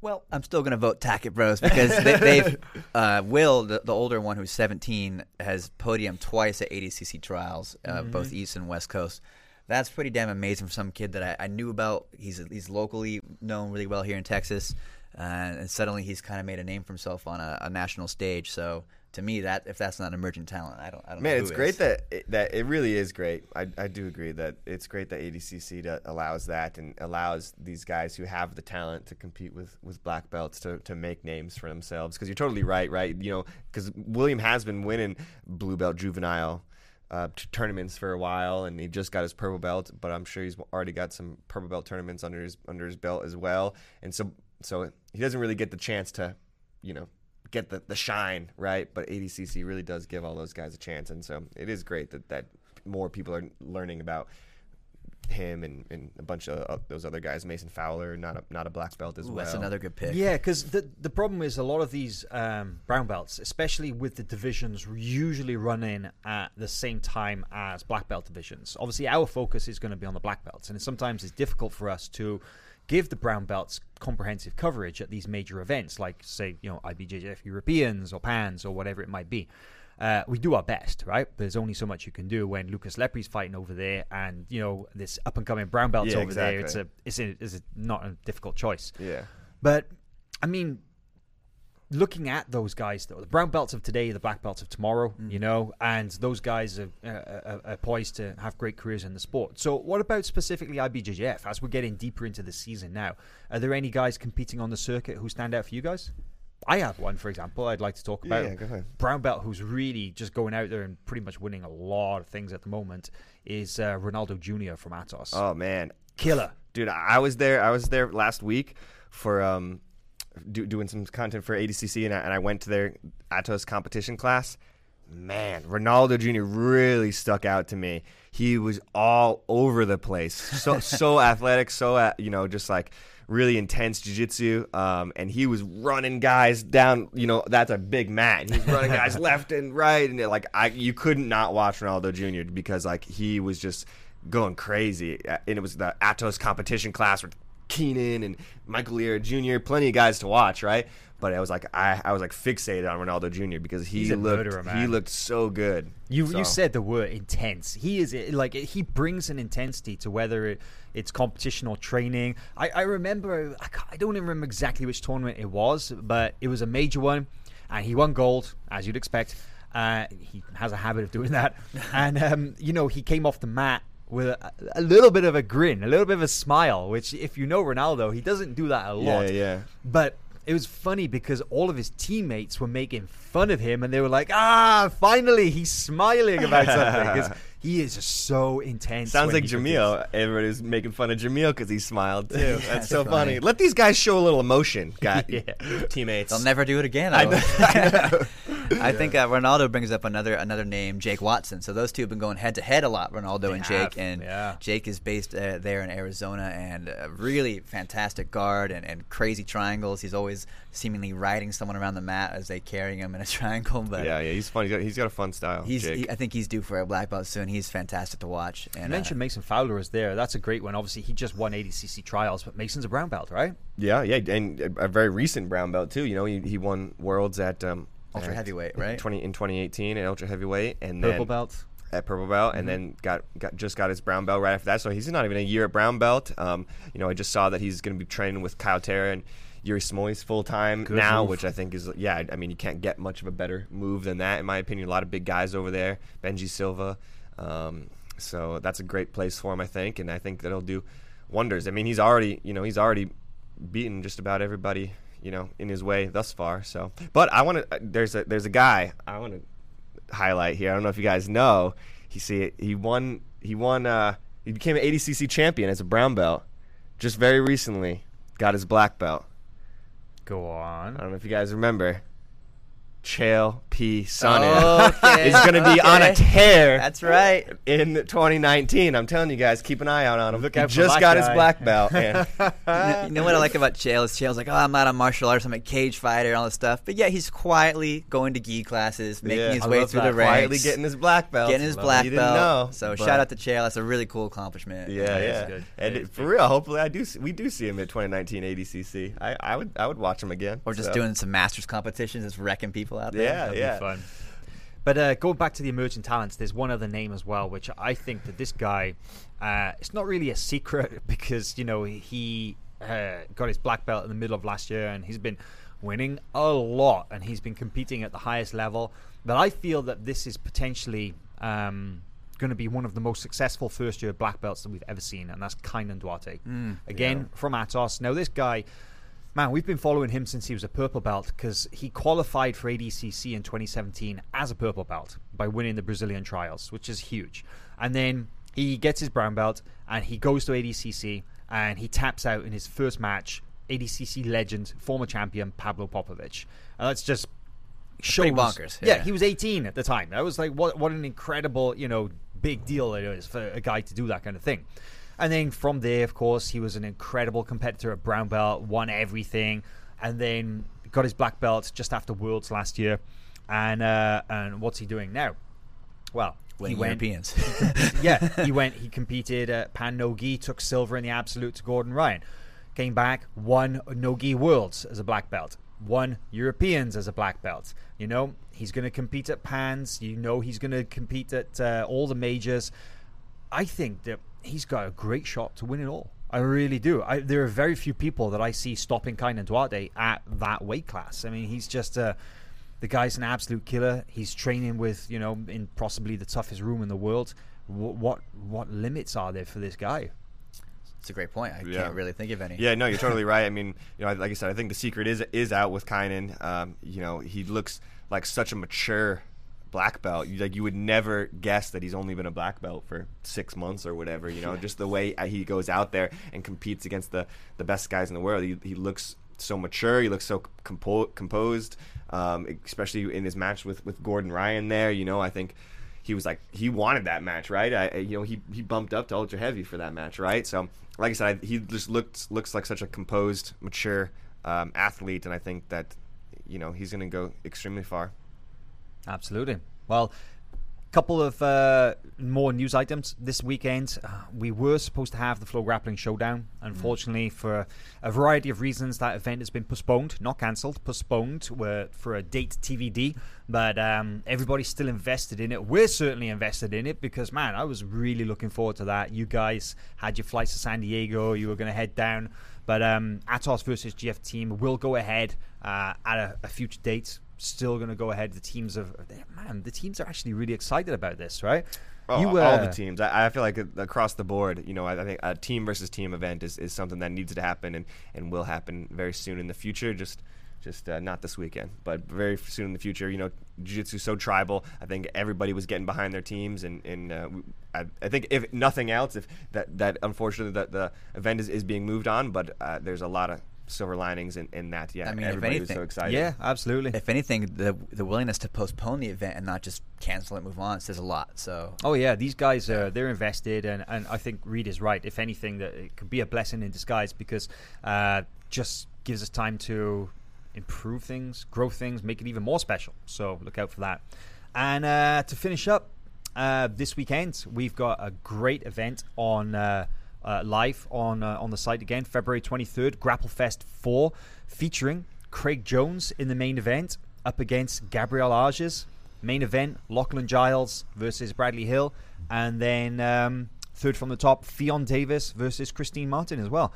Well, I'm still going to vote Tackett Bros because they, they've uh, Will, the, the older one who's 17, has podiumed twice at ADCC trials, uh, both East and West Coast. That's pretty damn amazing for some kid that I, I knew about. He's he's locally known really well here in Texas, uh, and suddenly he's kind of made a name for himself on a, a national stage. So to me, that if that's not emerging talent, I don't. I don't know Man, it's is. great that it, that it really is great. I, I do agree that it's great that ADCC allows that and allows these guys who have the talent to compete with, with black belts to, to make names for themselves. Because you're totally right, right? You know, because William has been winning blue belt juvenile uh, tournaments for a while, and he just got his purple belt. But I'm sure he's already got some purple belt tournaments under his under his belt as well. And so so he doesn't really get the chance to, you know, get the, the shine, right? But ADCC really does give all those guys a chance, and so it is great that, that more people are learning about him and, and a bunch of uh, those other guys. Mason Fowler, not a not a black belt as Ooh, well. That's another good pick. Yeah, because the the problem is a lot of these um, brown belts, especially with the divisions, usually running at the same time as black belt divisions. Obviously, our focus is going to be on the black belts, and sometimes it's difficult for us to give the brown belts comprehensive coverage at these major events, like say you know IBJJF Europeans or Pans or whatever it might be. Uh, we do our best, right? There's only so much you can do when Lucas Lepri's fighting over there, and you know this up and coming brown belt's Yeah, over there. It's a, it's a, it's a, not a difficult choice. Yeah. But I mean, looking at those guys, though, the brown belts of today, the black belts of tomorrow, you know, and those guys are, uh, are, are poised to have great careers in the sport. So, what about specifically IBJJF as we're getting deeper into the season now? Are there any guys competing on the circuit who stand out for you guys? I have one, for example, I'd like to talk about. Yeah, ahead. Brown belt who's really just going out there and pretty much winning a lot of things at the moment is uh, Ronaldo Jr. from Atos. Oh man, Killer. dude, I was there. I was there last week for um, do, doing some content for ADCC, and I, and I went to their Atos competition class. Man, Ronaldo Jr. really stuck out to me. He was all over the place, so so athletic, so uh, you know, just like really intense jiu-jitsu um, and he was running guys down you know that's a big mat he's running guys left and right and like I you couldn't not watch Ronaldo Jr. because like he was just going crazy Uh, and it was the Atos competition class with Keenan and Michael Liera Jr. plenty of guys to watch right but I was like I, I was like fixated on Ronaldo Jr. because he looked murderer, he looked so good You So- you said the word intense. He is like he brings an intensity to whether it, it's competition or training. I, I remember I, I don't even remember exactly which tournament it was, but it was a major one, and he won gold as you'd expect. Uh, he has a habit of doing that, and um, you know he came off the mat with a, a little bit of a grin, a little bit of a smile. Which, if you know Ronaldo, he doesn't do that a lot. yeah yeah But it was funny because all of his teammates were making fun of him, and they were like, "Ah, finally, he's smiling about something. he is just so intense. Sounds like he forgets. Jamil. Everybody's making fun of Jamil because he smiled too. That's, That's so funny. funny. Let these guys show a little emotion, guys. Yeah. Teammates. They'll never do it again. I I, know. I think uh, Ronaldo brings up another another name, Jake Watson. So those two have been going head to head a lot, Ronaldo They and have, Jake. And yeah. Jake is based uh, there in Arizona, and a really fantastic guard and, and crazy triangles. He's always seemingly riding someone around the mat as they carry him in a triangle. But Yeah, yeah, he's funny. He's got, he's got a fun style. he's Jake. he, I think he's due for a black belt soon. He's fantastic to watch. You And mentioned uh, Mason Fowler is there. That's a great one. Obviously, he just won ADCC trials, but Mason's a brown belt, right? yeah, yeah, and a, a very recent brown belt too. You know, he, he won worlds at um, Ultra at heavyweight, right? Twenty in 2018 at ultra heavyweight, and Purple then belt. at purple belt, Mm-hmm. and then got, got just got his brown belt right after that. So he's not even a year at brown belt. Um, you know, I just saw that he's going to be training with Kaio Terra and Yuri Simões full time now, move. which I think is yeah. I mean, you can't get much of a better move than that, in my opinion. A lot of big guys over there, Benji Silva. Um, so that's a great place for him, I think, and I think that'll do wonders. I mean, he's already you know he's already beaten just about everybody you know in his way thus far. So, but I want to. There's a there's a guy I want to highlight here. I don't know if you guys know. He see he won he won uh he became an ADCC champion as a brown belt just very recently. Got his black belt. Go on. I don't know if you guys remember. Chael P. Sonnen Okay, is going to be on a tear That's right. in 2019. I'm telling you guys, keep an eye out on him. Look he out just that got his black belt. And you know what I like about Chael is Chael's like, oh, I'm not a martial artist, I'm a cage fighter, and all this stuff. But yeah, he's quietly going to gi classes, making Yeah. his I way through that. the ranks, quietly getting his black belt. getting his Love black You didn't belt. know, so shout out to Chael. That's a really cool accomplishment. Yeah, That is yeah. good. And That it- is for real, hopefully I do. s- We do see him at 2019 ADCC. I, I would I would watch him again. Or just So, doing some masters competitions, just wrecking people out there. Yeah, That'd be yeah. fun. But uh, going back to the emerging talents, there's one other name as well, which I think that this guy, uh, it's not really a secret because you know he uh, got his black belt in the middle of last year and he's been winning a lot and he's been competing at the highest level. But I feel that this is potentially um, going to be one of the most successful first year black belts that we've ever seen, and that's Kaynan Duarte. Again from Atos. Now this guy. Man, we've been following him since he was a purple belt because he qualified for ADCC in 2017 as a purple belt by winning the Brazilian trials, which is huge. And then he gets his brown belt and he goes to ADCC and he taps out in his first match ADCC legend, former champion Pablo Popovitch. Uh, and that's just shows bonkers, Yeah. yeah. he was 18 at the time. That was like what what an incredible you know big deal it is for a guy to do that kind of thing. And then from there, of course, he was an incredible competitor at brown belt, won everything, and then got his black belt just after Worlds last year. And uh, and what's he doing now? Well, Winning he went, Europeans. yeah, he went. He competed at Pan Nogi, took silver in the absolute to Gordon Ryan. Came back, won Nogi Worlds as a black belt. won Europeans as a black belt. You know, he's going to compete at Pans. You know, he's going to compete at uh, all the majors. I think that he's got a great shot to win it all. I really do. I, there are very few people that I see stopping Kaynan Duarte at that weight class. I mean, he's just a. The guy's an absolute killer. He's training with, you know, in possibly the toughest room in the world. What what, what limits are there for this guy? It's a great point. I Yeah. can't really think of any. Yeah, no, you're totally right. I mean, you know, like I said, I think the secret is is out with Kaynan. Um, you know, he looks like such a mature black belt. You, like you would never guess that he's only been a black belt for six months or whatever. You know, just the way uh, he goes out there and competes against the the best guys in the world. He, he looks so mature. He looks so compo- composed, um, especially in his match with with Gordon Ryan. There, you know, I think he was like he wanted that match, right? I, I- you know, he he bumped up to ultra heavy for that match, right? So, like I said, I, he just looked looks like such a composed, mature um, athlete, and I think that you know he's going to go extremely far. Absolutely. Well, a couple of uh, more news items this weekend. Uh, we were supposed to have the Flow Grappling Showdown. Unfortunately, for a variety of reasons, that event has been postponed, not cancelled, postponed uh, for a date TBD. But um, everybody's still invested in it. We're certainly invested in it because, man, I was really looking forward to that. You guys had your flights to San Diego. You were going to head down. But um, Atos versus GF team will go ahead uh, at a, a future date still going to go ahead. The teams of man, the teams are actually really excited about this, right? Oh, You, all uh, the teams. I, I feel like across the board, you know, I, I think a team versus team event is, is something that needs to happen and, and will happen very soon in the future. Just just uh, not this weekend, but very soon in the future. You know, jiu-jitsu so tribal. I think everybody was getting behind their teams, and, and uh, I, I think if nothing else, if that that unfortunately that the event is, is being moved on, but uh, there's a lot of silver linings in, in that. Yeah, I mean, if everybody was so anything- excited. Yeah, absolutely. If anything, the the willingness to postpone the event and not just cancel it, move on, says a lot. So Oh yeah, these guys uh, they're invested, and, and I think Reid is right. If anything, that it could be a blessing in disguise because uh, just gives us time to improve things, grow things, make it even more special. So look out for that. And uh, to finish up uh, this weekend, we've got a great event on. Uh, live on uh, on the site again, February 23rd, Grapplefest 4, featuring Craig Jones in the main event up against Gabriel Arges. Main event, Lachlan Giles versus Bradley Hill. And then um, third from the top, Ffion Davies versus Christine Martin as well.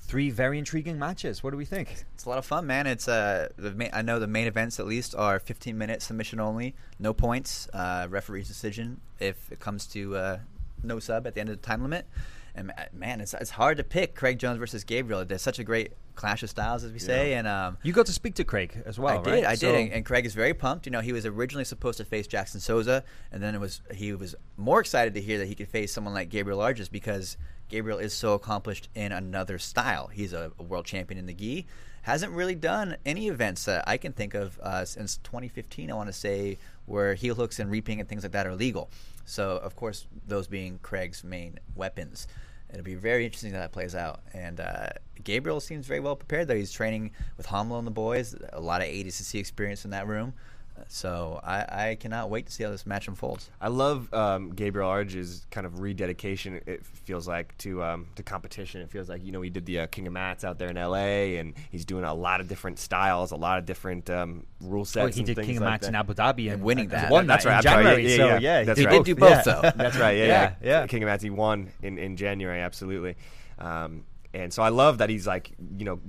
Three very intriguing matches. What do we think? It's a lot of fun, man. It's uh, main, I know the main events at least are 15 minute submission only, no points, uh, referee's decision if it comes to uh, no sub at the end of the time limit. And man, it's it's hard to pick Craig Jones versus Gabriel. There's such a great clash of styles, as we say, and um, You got to speak to Craig as well, I right? did, I So- did, and, and Craig is very pumped. You know, he was originally supposed to face Jackson Souza, and then it was he was more excited to hear that he could face someone like Gabriel Arges because Gabriel is so accomplished in another style. He's a, a world champion in the gi. Hasn't really done any events that I can think of uh, since 2015. I want to say where heel hooks and reaping and things like that are legal. So of course, those being Craig's main weapons. It'll be very interesting how that plays out. And uh, Gabriel seems very well prepared, though. He's training with Romulo and the boys. A lot of ADCC experience in that room. So I, I cannot wait to see how this match unfolds. I love um, Gabriel Arge's kind of rededication. It feels like to um, to competition. It feels like you know he did the uh, King of Mats out there in L.A. and he's doing a lot of different styles, a lot of different um, rule sets. Oh, he and did things King of like Mats in. Abu Dhabi and, And winning and that. won That's right. in I'm sorry, January. yeah, so yeah, yeah, that's he right. Did do both, Yeah. though. That's right. Yeah, Yeah, yeah. yeah. King of Mats, he won in, in January, absolutely. Um, and so I love that he's like, you know,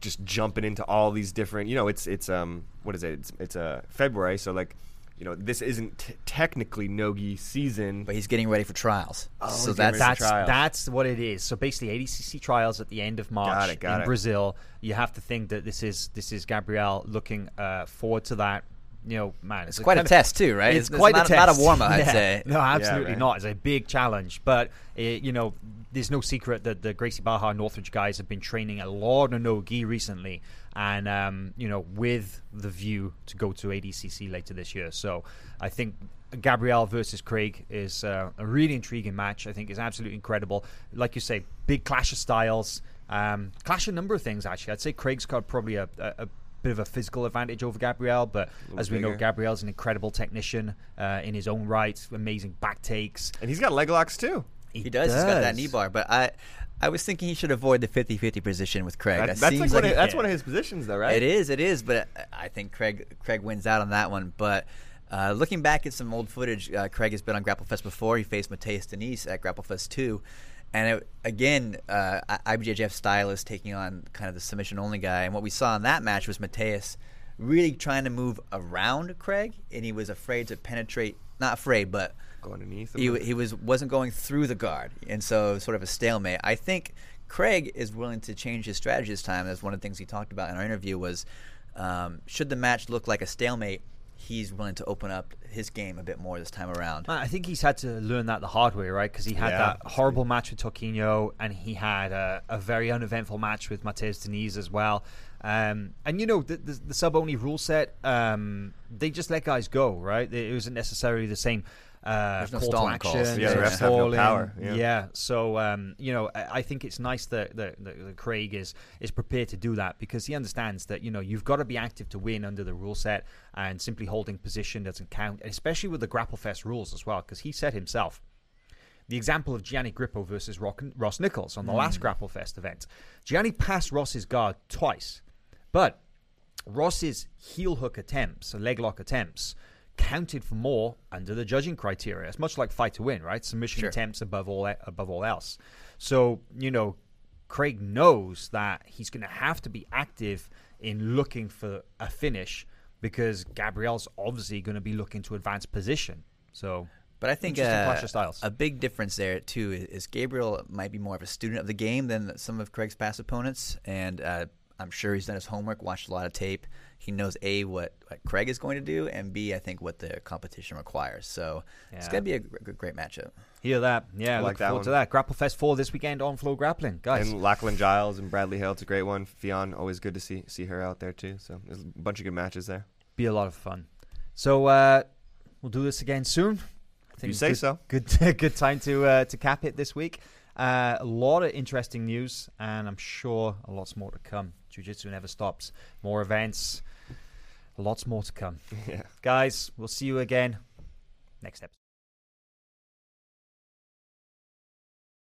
just jumping into all these different. You know, it's it's um, what is it? It's it's uh, February, so like, you know, this isn't t- technically nogi season, But he's getting ready for trials. Oh, so that's That's that's what it is. So basically, ADCC trials at the end of March Got it, got in it. Brazil. You have to think that this is this is Gabriel looking uh, forward to that. You know, man, it's quite a kinda- test too, right? It's, It's, quite not, a test. not a warm up, I'd Yeah. say. No, absolutely man. not. It's a big challenge, but uh, you know, there's no secret that the Gracie Barra Northridge guys have been training a lot of no gi recently, and um, you know, with the view to go to ADCC later this year. So I think Gabriel versus Craig is uh, a really intriguing match. I think is absolutely incredible. Like you say, big clash of styles, um, clash a number of things. Actually, I'd say Craig's got probably a, a, a bit of a physical advantage over Gabriel, but as we know, Gabriel's an incredible technician uh, in his own right. Amazing back takes. and he's got leg locks too. He does. He's got that knee bar, but I. I was thinking he should avoid the 50-50 position with Craig. That- That that's seems like, one like of, that's one of his positions, though, right? It is, it is, but I think Craig Craig wins out on that one. But uh, looking back at some old footage, uh, Craig has been on GrappleFest before. He faced Matheus Diniz at GrappleFest 2. And it, again, uh, IBJJF style is taking on kind of the submission only guy. And what we saw in that match was Matheus really trying to move around Craig, and he was afraid to penetrate. Not afraid, but Go underneath. him. he, he was wasn't going through the guard, and so sort of a stalemate. I think Craig is willing to change his strategy this time. That's one of the things he talked about in our interview. Was um, should the match look like a stalemate, he's willing to open up his game a bit more this time around. I think he's had to learn that the hard way, right? Because he had Yeah, that that's horrible match with Toquinho, and he had a, a very uneventful match with Matheus Diniz as well. Um, and you know the, the, the sub only rule set, um, they just let guys go, right? It wasn't necessarily the same. Uh, There's no call to action, calls. Yeah, refs have no power, yeah. So um, you know, I, I think it's nice that, that, that, Craig is is prepared to do that because he understands that you know you've got to be active to win under the rule set, and simply holding position doesn't count, especially with the Grapple Fest rules as well. Because he said himself, the example of Gianni Grippo versus Rock, Ross Nichols on the last Grapple Fest event. Gianni passed Ross's guard twice, but Ross's heel hook attempts, leg lock attempts, counted for more under the judging criteria. It's much like fight to win, right? Submission Sure. attempts above all above all else. So you know, Craig knows that he's going to have to be active in looking for a finish because Gabriel's obviously going to be looking to advance position. So, But I think uh, a big difference there too is, is Gabriel might be more of a student of the game than some of Craig's past opponents, and uh, I'm sure he's done his homework, watched a lot of tape. He knows a what, what Craig is going to do, and b I think what the competition requires. So it's going to be a gr- great matchup. hear that? Yeah, I look like that forward to that. Grapple Fest four this weekend on Flow Grappling, guys. And Lachlan Giles and Bradley Hale, it's a great one. Ffion, always good to see see her out there too. So there's a bunch of good matches there. be a lot of fun. So uh, we'll do this again soon. I You say good, so. Good, good time to uh, to cap it this week. Uh, a lot of interesting news, and I'm sure a lot more to come. Jiu Jitsu never stops. More events, lots more to come. Yeah. Guys, we'll see you again next episode.